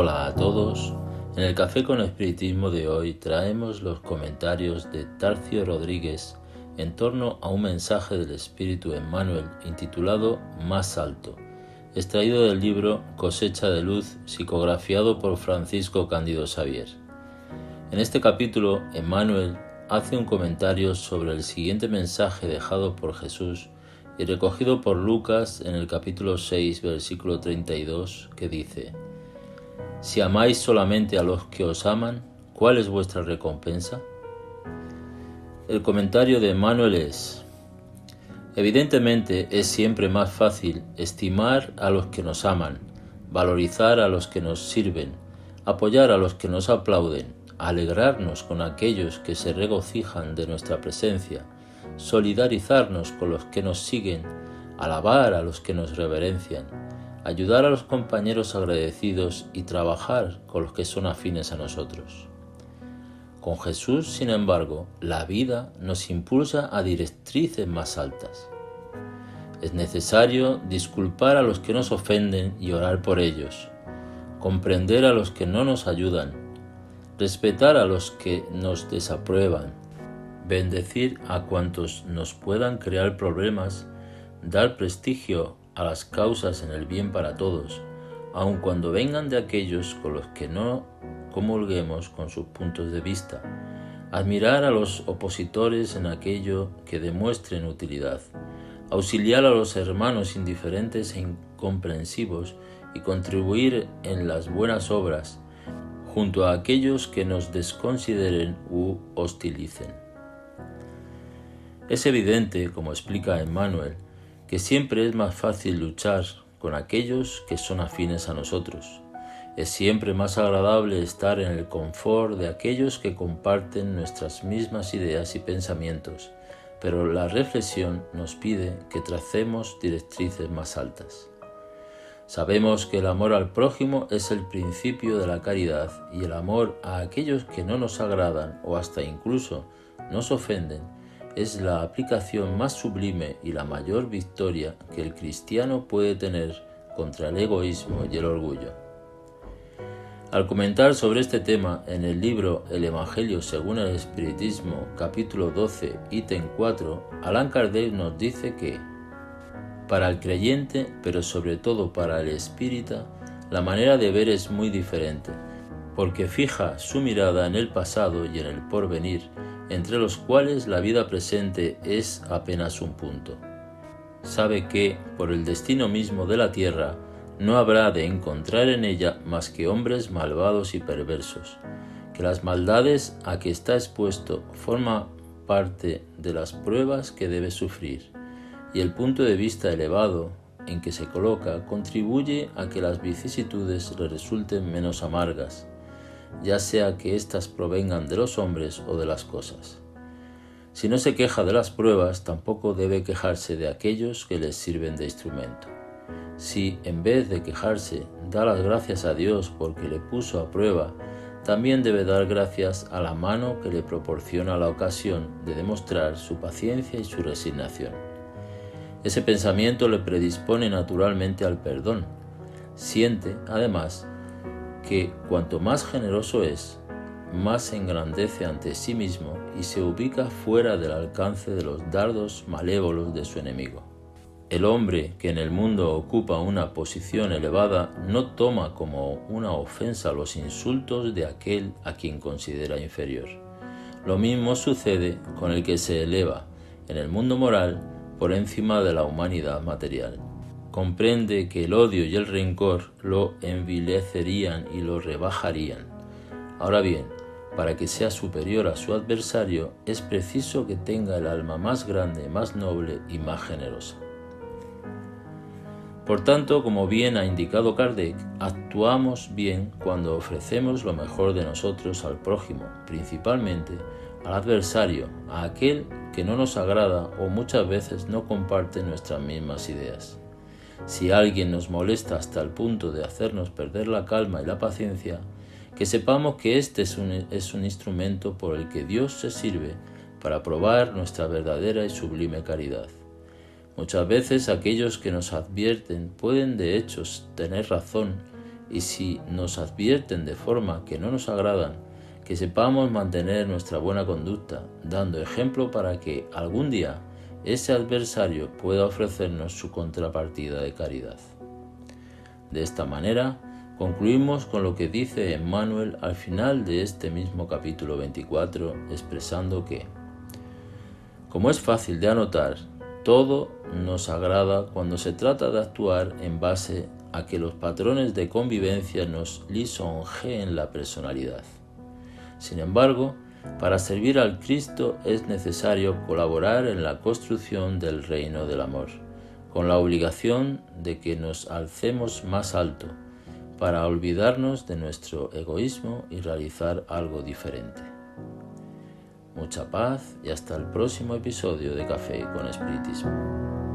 Hola a todos. En el Café con Espiritismo de hoy traemos los comentarios de Tarcio Rodríguez en torno a un mensaje del Espíritu Emmanuel intitulado Más Alto, extraído del libro Cosecha de Luz, psicografiado por Francisco Cándido Xavier. En este capítulo, Emmanuel hace un comentario sobre el siguiente mensaje dejado por Jesús y recogido por Lucas en el capítulo 6, versículo 32, que dice, si amáis solamente a los que os aman, ¿cuál es vuestra recompensa? El comentario de Manuel es, evidentemente es siempre más fácil estimar a los que nos aman, valorizar a los que nos sirven, apoyar a los que nos aplauden, alegrarnos con aquellos que se regocijan de nuestra presencia, solidarizarnos con los que nos siguen, alabar a los que nos reverencian, ayudar a los compañeros agradecidos y trabajar con los que son afines a nosotros. Con Jesús, sin embargo, la vida nos impulsa a directrices más altas. Es necesario disculpar a los que nos ofenden y orar por ellos, comprender a los que no nos ayudan, respetar a los que nos desaprueban, bendecir a cuantos nos puedan crear problemas, dar prestigio a las causas en el bien para todos, aun cuando vengan de aquellos con los que no comulguemos con sus puntos de vista, admirar a los opositores en aquello que demuestren utilidad, auxiliar a los hermanos indiferentes e incomprensivos y contribuir en las buenas obras junto a aquellos que nos desconsideren u hostilicen. Es evidente, como explica Emmanuel, que siempre es más fácil luchar con aquellos que son afines a nosotros. Es siempre más agradable estar en el confort de aquellos que comparten nuestras mismas ideas y pensamientos, pero la reflexión nos pide que tracemos directrices más altas. Sabemos que el amor al prójimo es el principio de la caridad y el amor a aquellos que no nos agradan o hasta incluso nos ofenden es la aplicación más sublime y la mayor victoria que el cristiano puede tener contra el egoísmo y el orgullo. Al comentar sobre este tema en el libro El Evangelio según el Espiritismo, capítulo 12, ítem 4, Allan Kardec nos dice que, para el creyente, pero sobre todo para el espírita, la manera de ver es muy diferente, porque fija su mirada en el pasado y en el porvenir, entre los cuales la vida presente es apenas un punto. Sabe que, por el destino mismo de la tierra, no habrá de encontrar en ella más que hombres malvados y perversos, que las maldades a que está expuesto forma parte de las pruebas que debe sufrir, y el punto de vista elevado en que se coloca contribuye a que las vicisitudes le resulten menos amargas, ya sea que éstas provengan de los hombres o de las cosas. Si no se queja de las pruebas, tampoco debe quejarse de aquellos que les sirven de instrumento. Si, en vez de quejarse, da las gracias a Dios porque le puso a prueba, también debe dar gracias a la mano que le proporciona la ocasión de demostrar su paciencia y su resignación. Ese pensamiento le predispone naturalmente al perdón. Siente, además, que cuanto más generoso es, más se engrandece ante sí mismo y se ubica fuera del alcance de los dardos malévolos de su enemigo. El hombre que en el mundo ocupa una posición elevada no toma como una ofensa los insultos de aquel a quien considera inferior. Lo mismo sucede con el que se eleva en el mundo moral por encima de la humanidad material comprende que el odio y el rencor lo envilecerían y lo rebajarían. Ahora bien, para que sea superior a su adversario es preciso que tenga el alma más grande, más noble y más generosa. Por tanto, como bien ha indicado Kardec, actuamos bien cuando ofrecemos lo mejor de nosotros al prójimo, principalmente al adversario, a aquel que no nos agrada o muchas veces no comparte nuestras mismas ideas. Si alguien nos molesta hasta el punto de hacernos perder la calma y la paciencia, que sepamos que este es un, instrumento por el que Dios se sirve para probar nuestra verdadera y sublime caridad. Muchas veces aquellos que nos advierten pueden de hecho tener razón y si nos advierten de forma que no nos agradan, que sepamos mantener nuestra buena conducta, dando ejemplo para que algún día ese adversario pueda ofrecernos su contrapartida de caridad. De esta manera, concluimos con lo que dice Emmanuel al final de este mismo capítulo 24, expresando que, como es fácil de anotar, todo nos agrada cuando se trata de actuar en base a que los patrones de convivencia nos lisonjeen la personalidad. Sin embargo, para servir al Cristo es necesario colaborar en la construcción del reino del amor, con la obligación de que nos alcemos más alto, para olvidarnos de nuestro egoísmo y realizar algo diferente. Mucha paz y hasta el próximo episodio de Café con Espiritismo.